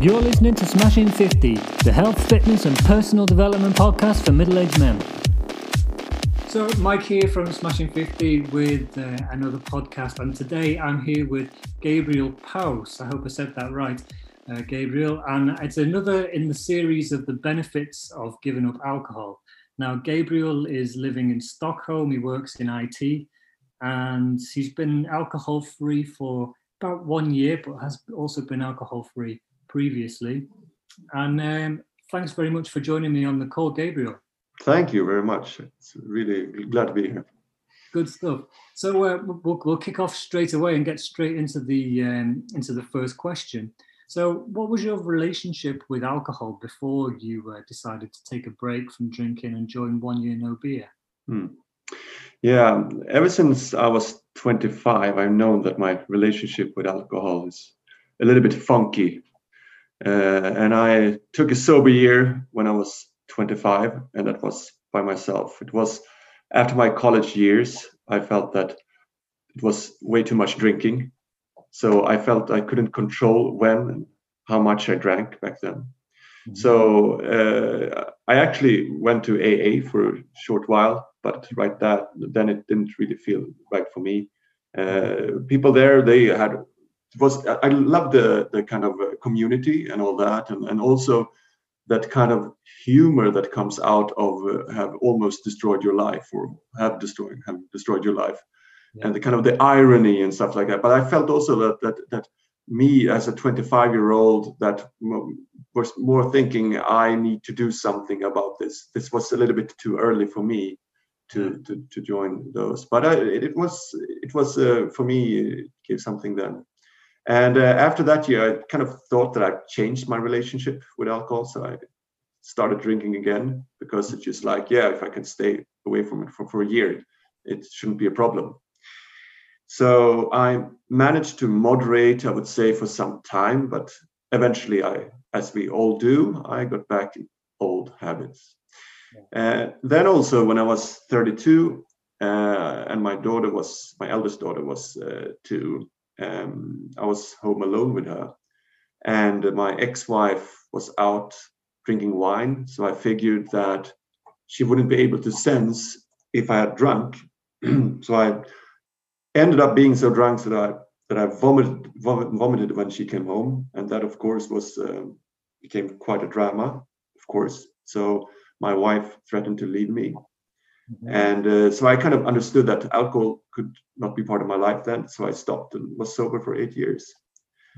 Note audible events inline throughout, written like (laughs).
You're listening to Smashing 50, the health, fitness, and personal development podcast for middle aged men. So, Mike here from Smashing 50 with uh, another podcast, and today I'm here with Gabriel Paus. I hope I said that right, uh, Gabriel. And it's another in the series of the benefits of giving up alcohol. Now, Gabriel is living in Stockholm, he works in IT, and he's been alcohol free for about one year, but has also been alcohol free previously. And um, thanks very much for joining me on the call, Gabriel. Thank you very much. It's really glad to be here. Good stuff. So uh, we'll, we'll kick off straight away and get straight into the um, into the first question. So, what was your relationship with alcohol before you uh, decided to take a break from drinking and join One Year No Beer? Hmm. Yeah, ever since I was 25, I've known that my relationship with alcohol is a little bit funky. Uh, and I took a sober year when I was 25, and that was by myself. It was after my college years, I felt that it was way too much drinking. So I felt I couldn't control when and how much I drank back then. Mm-hmm. So uh, I actually went to AA for a short while, but right that then it didn't really feel right for me. Uh, people there they had was I love the the kind of uh, community and all that, and and also that kind of humor that comes out of uh, have almost destroyed your life or have destroyed have destroyed your life, yeah. and the kind of the irony and stuff like that. But I felt also that that that me as a 25 year old that was more thinking I need to do something about this. This was a little bit too early for me to to, to join those, but I, it, was it was uh, for me it gave something then and uh, after that year, I kind of thought that I changed my relationship with alcohol. So I started drinking again because it's just like, yeah, if I can stay away from it for, for a year, it shouldn't be a problem. So I managed to moderate, I would say, for some time, but eventually I, as we all do, I got back in old habits. Uh, then also when I was 32, uh, and my daughter was, my eldest daughter was uh, two, um, I was home alone with her, and my ex-wife was out drinking wine. So I figured that she wouldn't be able to sense if I had drunk. (clears throat) so I ended up being so drunk that I that I vomited vomited when she came home, and that of course was uh, became quite a drama. Of course, so my wife threatened to leave me Mm-hmm. And uh, so I kind of understood that alcohol could not be part of my life then. So I stopped and was sober for eight years.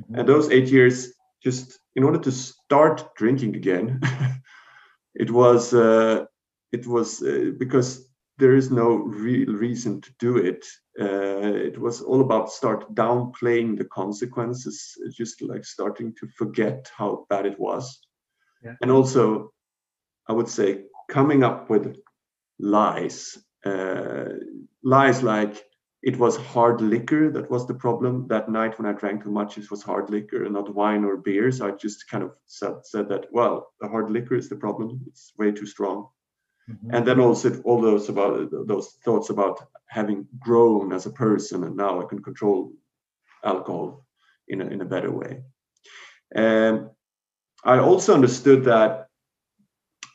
Mm-hmm. And those eight years, just in order to start drinking again, (laughs) it was uh, it was uh, because there is no real reason to do it. Uh, it was all about start downplaying the consequences, just like starting to forget how bad it was, yeah. and also, I would say coming up with lies. Uh, lies like it was hard liquor that was the problem that night when I drank too much. It was hard liquor and not wine or beer. So I just kind of said, said that, well, the hard liquor is the problem. It's way too strong. Mm-hmm. And then also all those about those thoughts about having grown as a person and now I can control alcohol in a, in a better way. And I also understood that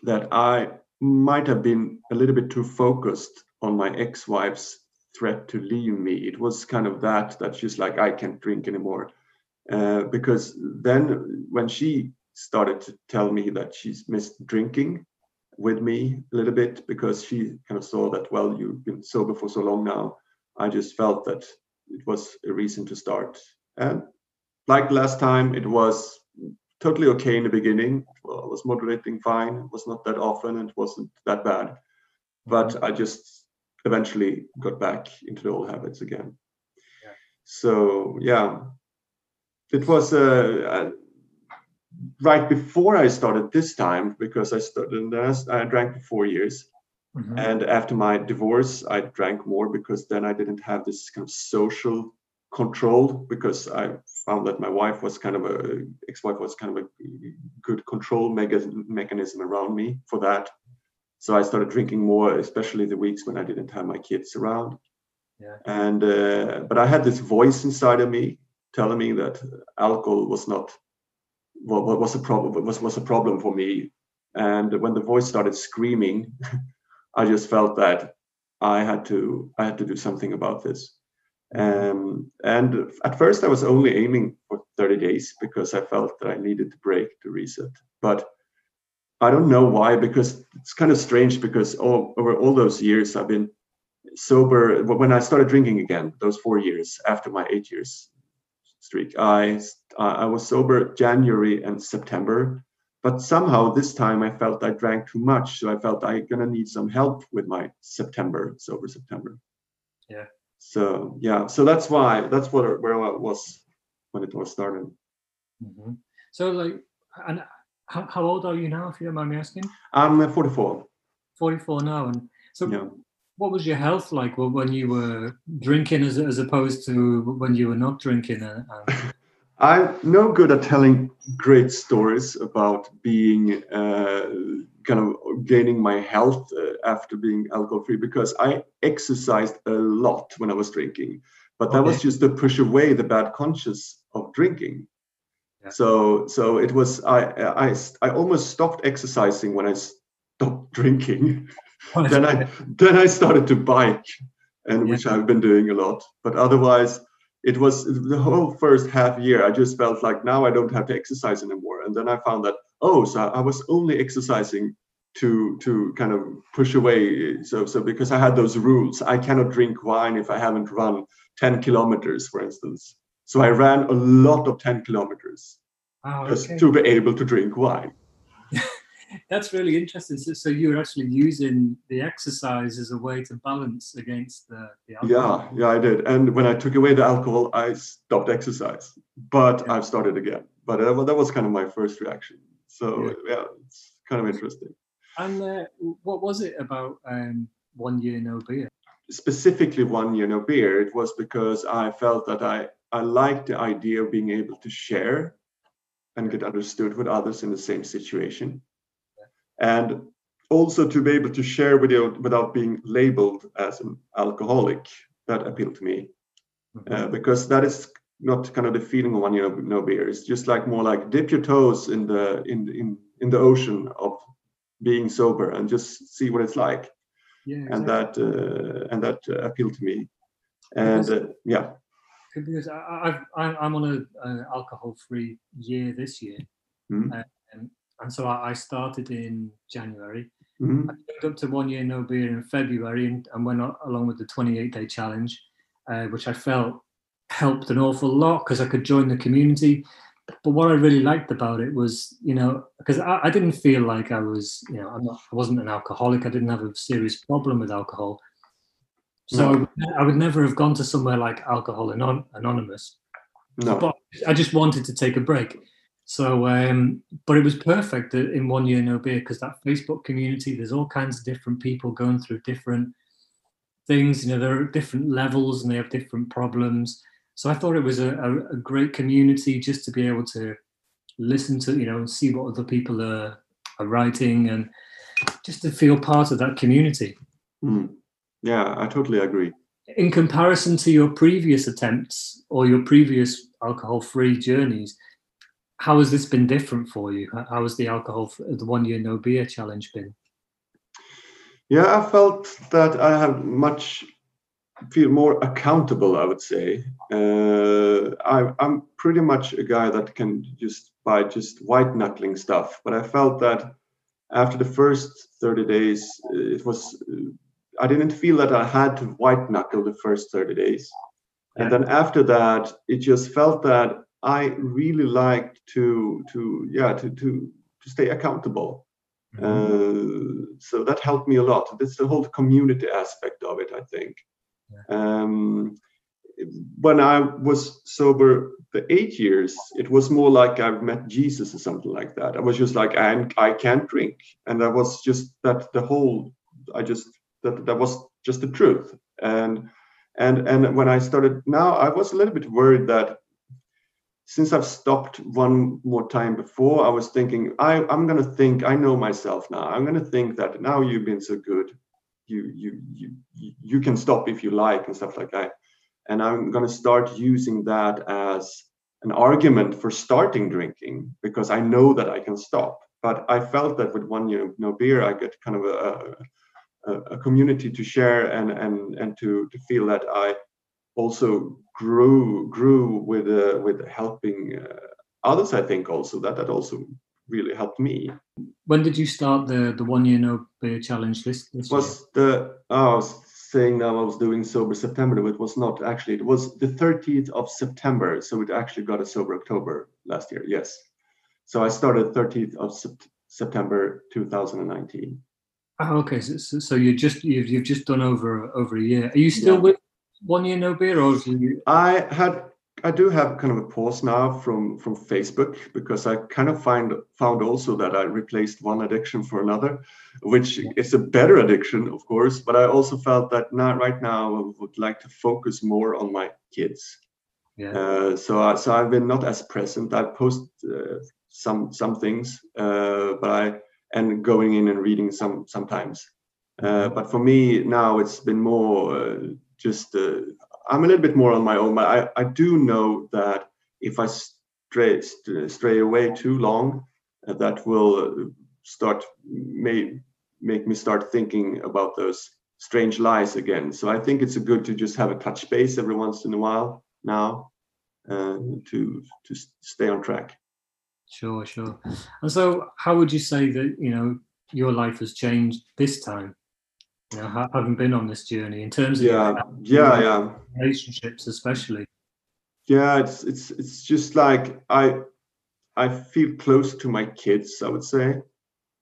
that I might have been a little bit too focused on my ex-wife's threat to leave me. It was kind of that that she's like, I can't drink anymore. Uh, because then when she started to tell me that she's missed drinking with me a little bit because she kind of saw that, well, you've been sober for so long now. I just felt that it was a reason to start. And like last time, it was totally okay in the beginning. Well, I was moderating fine. It was not that often and it wasn't that bad. But. I just eventually got back into the old habits again. Yeah. So yeah, it was uh, uh, right before I started this time because I started. in the last. I drank for four years, mm-hmm. and after my divorce, I drank more because then I didn't have this kind of social control because I found that my wife was kind of a ex-wife was kind of a good control mechanism around me for that. So I started drinking more, especially the weeks when I didn't have my kids around. Yeah. And uh, but I had this voice inside of me telling me that alcohol was not what, what was a problem was was a problem for me. And when the voice started screaming, (laughs) I just felt that I had to I had to do something about this. Um, and at first, I was only aiming for 30 days because I felt that I needed to break to reset. But I don't know why, because it's kind of strange because all, over all those years, I've been sober. When I started drinking again, those four years after my eight years streak, I, I was sober January and September. But somehow this time I felt I drank too much. So I felt I'm to need some help with my September, sober September. Yeah so yeah so that's why that's what where i was when it was started mm-hmm. so like and how, how old are you now if you don't mind me asking i'm 44 44 now and so yeah. what was your health like when you were drinking as, as opposed to when you were not drinking and, (laughs) I'm no good at telling great stories about being uh, kind of gaining my health uh, after being alcohol free because I exercised a lot when I was drinking, but that okay. was just to push away the bad conscience of drinking. Yeah. So so it was I I I almost stopped exercising when I stopped (laughs) drinking. then I then I started to bike, and yeah. which I've been doing a lot. But otherwise, it was the whole first half year. I just felt like now I don't have to exercise anymore. And then I found that oh, so I was only exercising to to kind of push away. So so because I had those rules, I cannot drink wine if I haven't run 10 kilometers, for instance. So I ran a lot of 10 kilometers oh, okay. to be able to drink wine. (laughs) That's really interesting. So, so you're actually using the exercise as a way to balance against the, the alcohol. Yeah, yeah, I did. And when I took away the alcohol, I stopped exercise, but yeah. I've started again. But that was kind of my first reaction. So yeah, yeah it's kind of interesting. And uh, what was it about um, one year no beer? Specifically, one year no beer. It was because I felt that I I liked the idea of being able to share and get understood with others in the same situation. And also to be able to share with you without being labeled as an alcoholic. That appealed to me mm-hmm. uh, because that is not kind of the feeling of one year no beer. It's just like more like dip your toes in the in in in the ocean of being sober and just see what it's like. Yeah, exactly. and that uh, and that uh, appealed to me. And uh, yeah, because I, am on an alcohol-free year this year, mm-hmm. and, and so I, started in January. Mm-hmm. I up to one year no beer in February, and, and went along with the 28-day challenge, uh, which I felt helped an awful lot because I could join the community but what I really liked about it was, you know, because I, I, didn't feel like I was, you know, I'm not, I wasn't an alcoholic. I didn't have a serious problem with alcohol. So no. I, would, I, would, never have gone to somewhere like Alcohol Anon- Anonymous. No. But I just wanted to take a break. So, um, but it was perfect that in one year no beer because that Facebook community, there's all kinds of different people going through different things. You know, there are different levels and they have different problems so I thought it was a, a, a, great community just to be able to listen to, you know, see what other people are, are writing and just to feel part of that community. Mm. Yeah, I totally agree. In comparison to your previous attempts or your previous alcohol free journeys, how has this been different for you? How has the alcohol, the one year no beer challenge been? Yeah, I felt that I have much feel more accountable i would say uh, I, i'm pretty much a guy that can just buy just white knuckling stuff but i felt that after the first 30 days it was uh, i didn't feel that i had to white knuckle the first 30 days and then after that it just felt that i really like to to yeah to to to stay accountable mm-hmm. uh, so that helped me a lot it's the whole community aspect of it i think um, when I was sober the eight years, it was more like I've met Jesus or something like that. I was just like, I, I can't drink. And that was just that the whole, I just, that, that was just the truth. And, and, and when I started now, I was a little bit worried that since I've stopped one more time before, I was thinking, I, I'm going to think, I know myself now. I'm going to think that now you've been so good you you you you can stop if you like and stuff like that and i'm going to start using that as an argument for starting drinking because I know that I can stop. But I felt that with one year no beer, I get kind of a, a, a community to share and and and to to feel that I also grew grew with uh, with helping uh, others. I think also that that also really helped me. When did you start the the one year no beer challenge? This, this was year? the oh, saying now I was doing sober September, but it was not actually. It was the 30th of September, so it actually got a sober October last year. Yes, so I started 30th of September 2019. Oh, okay, so, so you just you've, you've just done over over a year. Are you still yeah. with one year no beer, or you... I had I do have kind of a pause now from from Facebook because I kind of find found also that I replaced one addiction for another, which is a better addiction, of course. But I also felt that now right now I would like to focus more on my kids. Yeah. Uh, so I, so I've been not as present. I post uh, some some things, uh, but I and going in and reading some sometimes. Uh, mm-hmm. but for me now it's been more uh, just uh, I'm a little bit more on my own, but I, I do know that if I stray stray away too long, uh, that will uh, start may make me start thinking about those strange lies again. So I think it's good to just have a touch base every once in a while now, uh, to to stay on track. Sure, sure. And so, how would you say that you know your life has changed this time? You know, having been on this journey in terms of yeah, yeah, yeah, relationships, especially. Yeah, it's it's it's just like I I feel close to my kids. I would say.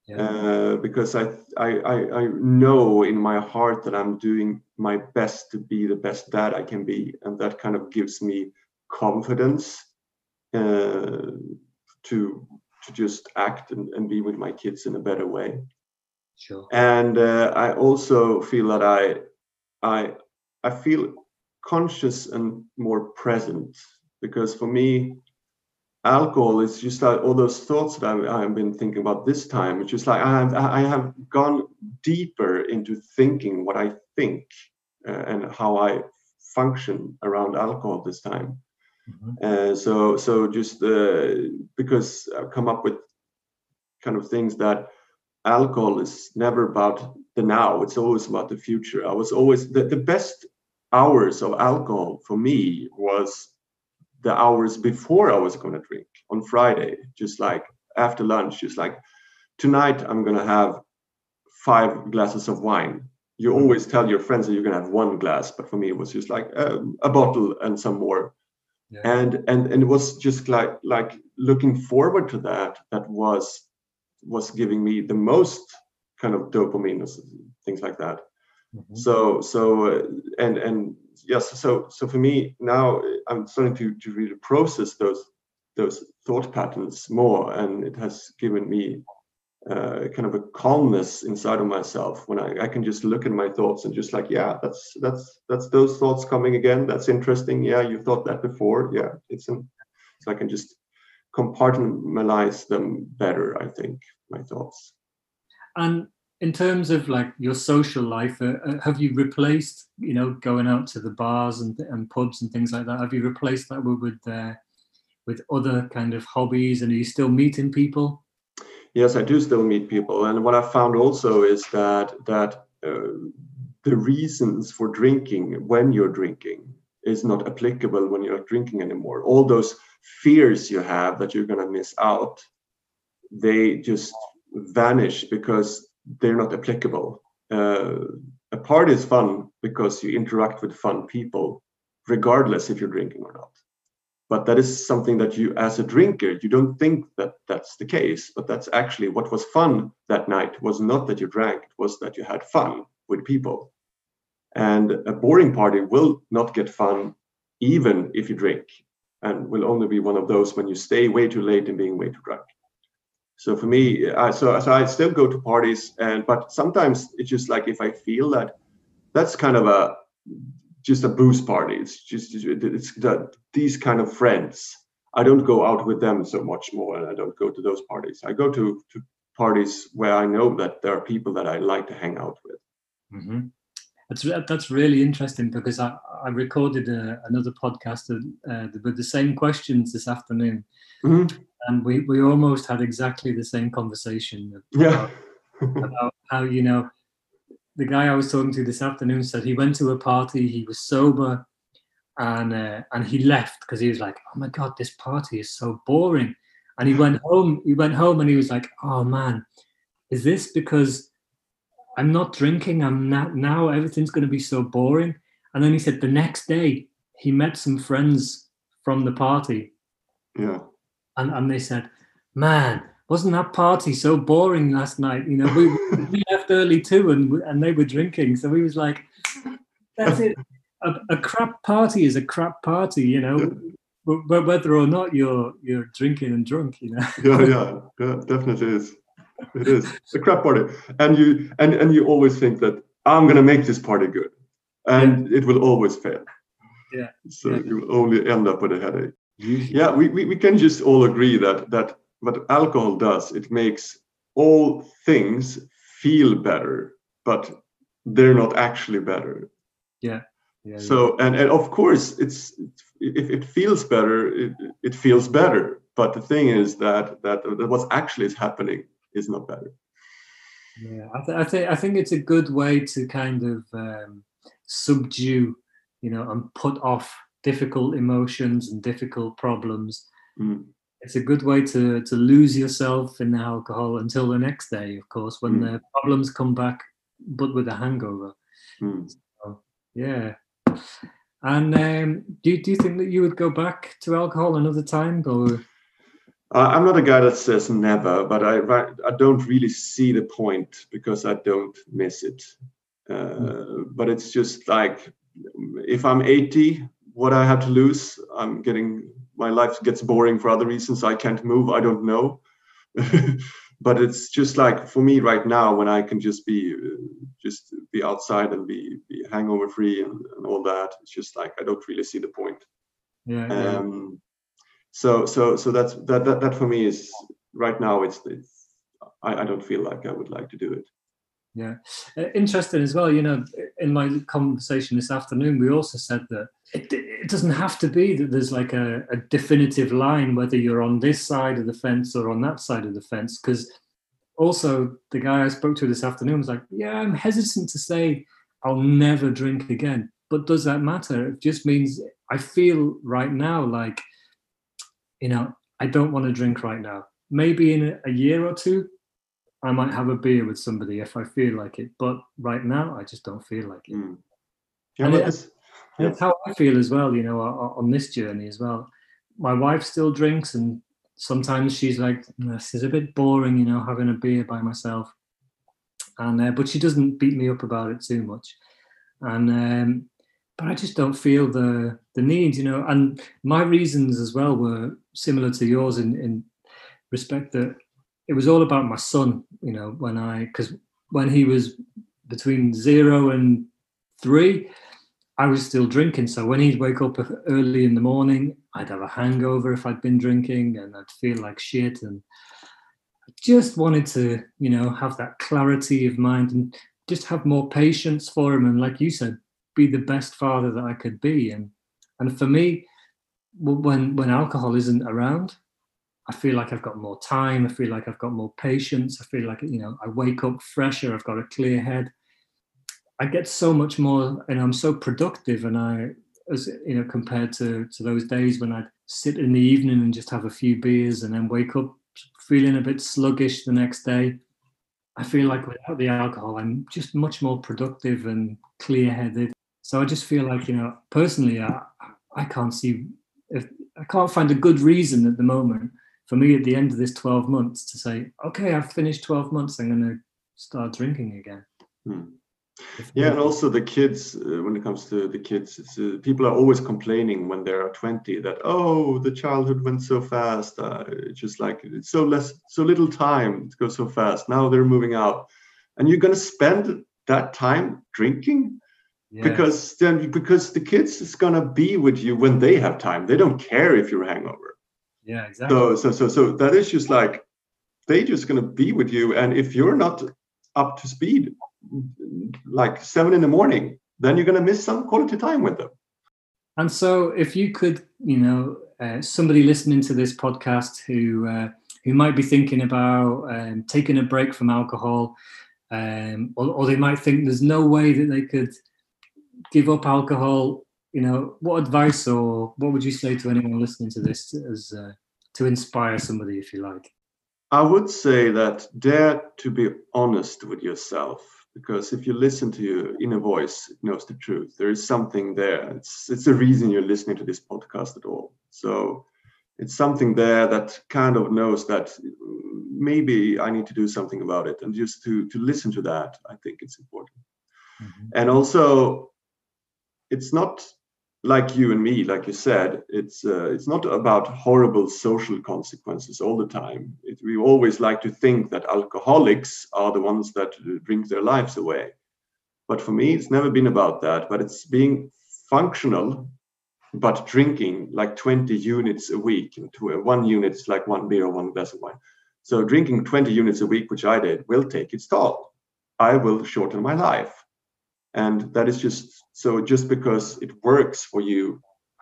Yeah. Uh, because I, I I know in my heart that I'm doing my best to be the best dad I can be, and that kind of gives me confidence uh, to to just act and, and be with my kids in a better way. Sure. And uh, I also feel that I, I, I feel conscious and more present because for me, alcohol is just like all those thoughts that I, have been thinking about this time. It's just like I have, I have gone deeper into thinking what I think uh, and how I function around alcohol this time. Mm-hmm. Uh, so, so just uh, because I've come up with kind of things that alcohol is never about the now it's always about the future. I was always the, the best hours of alcohol for me was the hours before i was going to drink on friday just like after lunch just like tonight i'm going to have five glasses of wine. You always tell your friends that you're going to have one glass but for me it was just like a, um, a bottle and some more. Yeah. and and and it was just like like looking forward to that that was was giving me the most kind of dopamine things like that. Mm-hmm. so so uh, and and yes so so for me now i'm starting to to really process those those thought patterns more and it has given me uh, kind of a calmness inside of myself when I, I can just look at my thoughts and just like yeah that's that's that's those thoughts coming again. That's interesting. Yeah you thought that before. Yeah it's an so i can just compartmentalize them better i think my thoughts. And in terms of like your social life uh, uh, have you replaced you know going out to the bars and, and pubs and things like that have you replaced that with with, uh, with other kind of hobbies? And are you still meeting people? Yes i do still meet people. And what i found also is that that uh, the reasons for drinking when you're drinking is not applicable when you're not drinking anymore. All those fears you have that you're going to miss out they just vanish because they're not applicable. Uh, a party is fun because you interact with fun people regardless if you're drinking or not. But that is something that you as a drinker you don't think that that's the case but that's actually what was fun that night was not that you drank it was that you had fun with people. And a boring party will not get fun even if you drink and will only be one of those when you stay way too late and being way too drunk. So for me, I, so, so I still go to parties, and but sometimes it's just like if I feel that that's kind of a just a booze party. It's just it's that these kind of friends. I don't go out with them so much more, and I don't go to those parties. I go to to parties where I know that there are people that I like to hang out with. Mm-hmm. That's that's really interesting because I, I recorded a, another podcast uh, with the same questions this afternoon, mm-hmm. and we, we almost had exactly the same conversation. Yeah. About, about how you know the guy I was talking to this afternoon said he went to a party, he was sober, and uh, and he left because he was like, oh my god, this party is so boring, and he went home. He went home and he was like, oh man, is this because I'm not drinking. I'm not now. Everything's going to be so boring. And then he said the next day he met some friends from the party. Yeah. And and they said, man, wasn't that party so boring last night? You know, we, (laughs) we left early too, and and they were drinking. So he was like, that's it. A, a crap party is a crap party. You know. Whether or not you're you're drinking and drunk, you know. yeah, yeah, (laughs) yeah, definitely is it is. A crap party. And you and and you always think that i'm going to make this party good. And yeah. it will always fail. Yeah. So yeah. you will only end up with a headache. Yeah we, we, we can just all agree that that what alcohol does it makes all things feel better but they're not actually better. Yeah. Yeah, so and, and of course it's if it feels better it, it feels better. But the thing is that that, that what's actually is happening is not better. Yeah, I, th- I think I think it's a good way to kind of um, subdue, you know, and put off difficult emotions and difficult problems. Mm. It's a good way to to lose yourself in the alcohol until the next day, of course, when mm. the problems come back, but with a hangover. Mm. So, yeah. And um, do do you think that you would go back to alcohol another time, or? Uh, I'm not a guy that says never, but I I don't really see the point because I don't miss it. Uh, mm. But it's just like if I'm 80, what I have to lose, I'm getting my life gets boring for other reasons. I can't move. I don't know. (laughs) but it's just like for me right now when I can just be just be outside and be, be hangover free and, and all that. It's just like I don't really see the point. Yeah. Um, so so so that's that that, that for me is right now it's it's I, I don't feel like I would like to do it. Yeah, uh, interesting as well. You know, in my conversation this afternoon, we also said that it, it doesn't have to be that there's like a, a, definitive line whether you're on this side of the fence or on that side of the fence. Because also, the guy I spoke to this afternoon was like, "Yeah, I'm hesitant to say I'll never drink again." But does that matter? It just means I feel right now like you know, I don't want to drink right now. Maybe in a year or two, I might have a beer with somebody if I feel like it. But right now, I just don't feel like it. Mm. Yeah, and it, yeah. it's how I feel as well, you know, on this journey as well. My wife still drinks, and sometimes she's like, "This is a bit boring," you know, having a beer by myself. And uh, but she doesn't beat me up about it too much. And um, but I just don't feel the the need, you know. And my reasons as well were similar to yours in in respect that it was all about my son, you know, when I because when he was between zero and three, I was still drinking. So when he'd wake up early in the morning, I'd have a hangover if I'd been drinking, and I'd feel like shit. And I just wanted to, you know, have that clarity of mind and just have more patience for him. And like you said, be the best father that I could be. And and for me, when when alcohol isn't around, I feel like I've got more time. I feel like I've got more patience. I feel like you know I wake up fresher. I've got a clear head. I get so much more, and I'm so productive. And I, as you know, compared to to those days when I'd sit in the evening and just have a few beers and then wake up feeling a bit sluggish the next day. I feel like without the alcohol, I'm just much more productive and clear headed. So I just feel like, you know, personally, I, I can't see if I can't find a good reason at the moment for me at the end of this 12 months to say, okay, I've finished 12 months, I'm going to start drinking again. Hmm. Yeah, and also the kids, uh, when it comes to the kids, uh, people are always complaining when they're 20 that, oh, the childhood went so fast. Uh, just like it's so less, so little time to go so fast. Now they're moving out. And you're going to spend that time drinking? Because then because the kids is gonna be with you when they have time. They don't care if you're hangover. Yeah, exactly. So so so so that is just like they just gonna be with you, and if you're not up to speed, like seven in the morning, then you're to miss some quality time with them. And so, if you could, you know, uh, somebody listening to this podcast who uh, who might be thinking about um, taking a break from alcohol, um, or, or, they might think there's no way that they could give up alcohol. You know, what advice or what would you say to anyone listening to this as uh, to inspire somebody, if you like? I would say that dare to be honest with yourself because if you listen to your inner voice, it knows the truth. There is something there. It's it's the reason you're listening to this podcast at all. So it's something there that kind of knows that maybe I need to do something about it, and just to to listen to that, I think it's important. Mm-hmm. And also, it's not like you and me, like you said, it's uh, it's not about horrible social consequences all the time. It, we always like to think that alcoholics are the ones that uh, drink their lives away, but for me, it's never been about that. But it's being functional, but drinking like 20 units a week. Uh, Into uh, one unit is like one beer or one glass of wine. So drinking 20 units a week, which I did, will take its toll. I will shorten my life and that is just so just because it works for you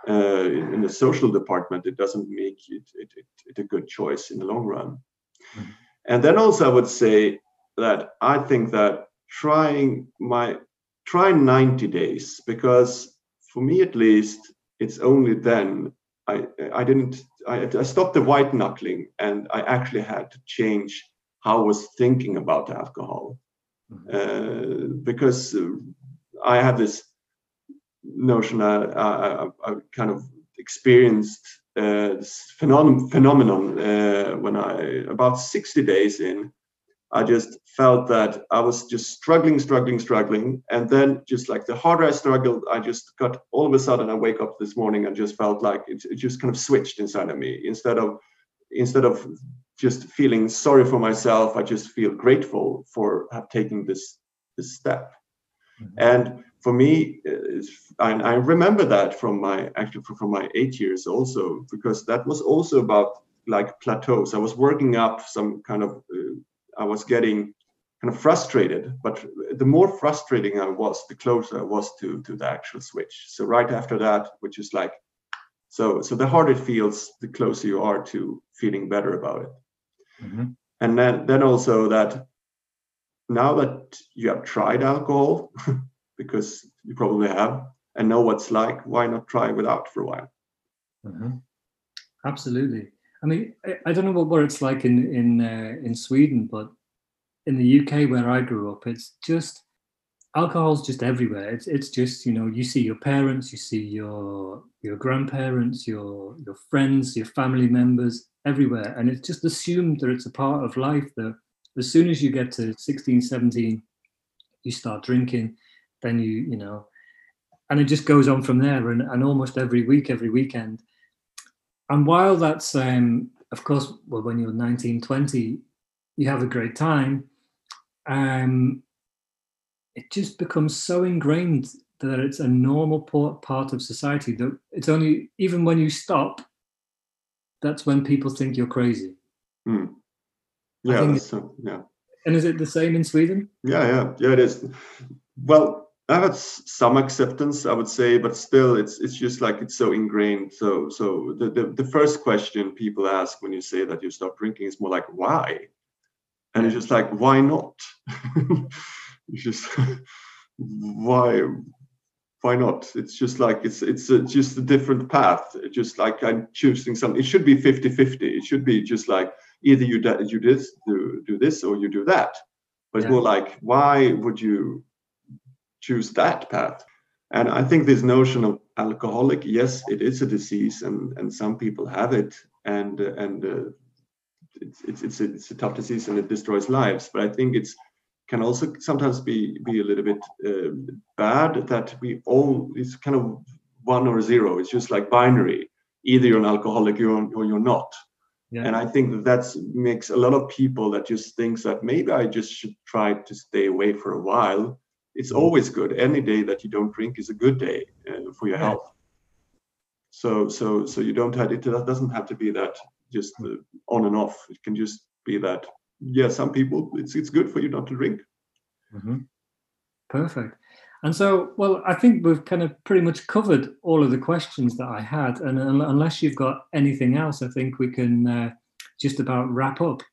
uh, in, in, the social department it doesn't make it, it, it, it, a good choice in the long run mm-hmm. and then also i would say that i think that trying my try 90 days because for me at least it's only then i i didn't i, I stopped the white knuckling and i actually had to change how i was thinking about alcohol mm-hmm. uh, because I have this notion I, I, I kind of experienced uh, this phenomenon, phenomenon uh, when I about 60 days in I just felt that I was just struggling, struggling, struggling. And then just like the harder I struggled, I just got all of a sudden I wake up this morning and just felt like it, it just kind of switched inside of me. Instead of instead of just feeling sorry for myself, I just feel grateful for have taken this this step. Mm-hmm. And for me, I, I remember that from my actually from my eight years also because that was also about like plateaus. I was working up some kind of, uh, I was getting kind of frustrated. But the more frustrating I was, the closer I was to to the actual switch. So right after that, which is like, so so the harder it feels, the closer you are to feeling better about it. Mm-hmm. And then then also that now that you have tried alcohol, (laughs) because you probably have, and know what's like, why not try without for a while? Mm-hmm. Absolutely. I mean, I, don't know what, what it's like in in uh, in Sweden, but in the UK where I grew up, it's just alcohol's just everywhere. It's it's just you know you see your parents, you see your your grandparents, your your friends, your family members everywhere, and it's just assumed that it's a part of life that as soon as you get to 16 17 you start drinking then you you know and it just goes on from there and, and almost every week every weekend and while that's um of course well when you're 19 20 you have a great time um it just becomes so ingrained that it's a normal part of society that it's only even when you stop that's when people think you're crazy mm. Yeah, so, um, yeah. And is it the same in Sweden? Yeah, yeah, yeah. It is. Well, I've had some acceptance, I would say, but still, it's it's just like it's so ingrained. So, so the the, the first question people ask when you say that you stop drinking is more like, why? And it's just like, why not? (laughs) it's just (laughs) why why not it's just like it's it's a, just a different path it's just like i'm choosing something it should be 50 50 it should be just like either you do, you this do, do this or you do that. But yeah. it's more like why would you choose that path? And i think this notion of alcoholic yes it is a disease and and some people have it. And and uh, it's, it's it's a, it's a tough disease and it destroys lives. But i think it's can also sometimes be be a little bit uh, bad that we all it's kind of one or zero. It's just like binary. Either you're an alcoholic you're or you're not yeah. And I think that makes a lot of people that just thinks that maybe I just should try to stay away for a while. It's mm-hmm. always good. Any day that you don't drink is a good day uh, for your yeah. health. So so so you don't have it. That doesn't have to be that just uh, on and off. It can just be that. Yeah, some people it's it's good for you not to drink. Mm-hmm. Perfect. And so, well, I think we've kind of pretty much covered all of the questions that I had. And unless you've got anything else, I think we can uh, just about wrap up.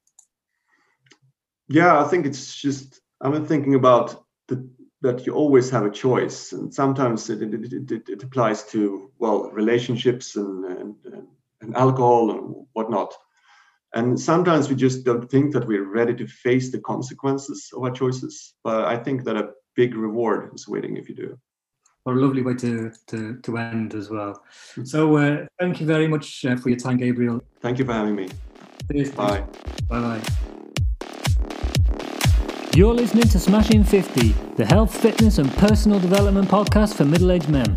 Yeah, I think it's just, I'm thinking about the, that you always have a choice. And sometimes it, it, it, it applies to, well, relationships and, and, and alcohol and whatnot. And sometimes we just don't think that we're ready to face the consequences of our choices. But I think that a big reward is waiting if you do. What a lovely way to, to, to end as well. So uh, thank you very much uh, for your time, Gabriel. Thank you for having me. Cheers. Bye. Bye bye. You're listening to Smashing 50, the health, fitness, and personal development podcast for middle aged men.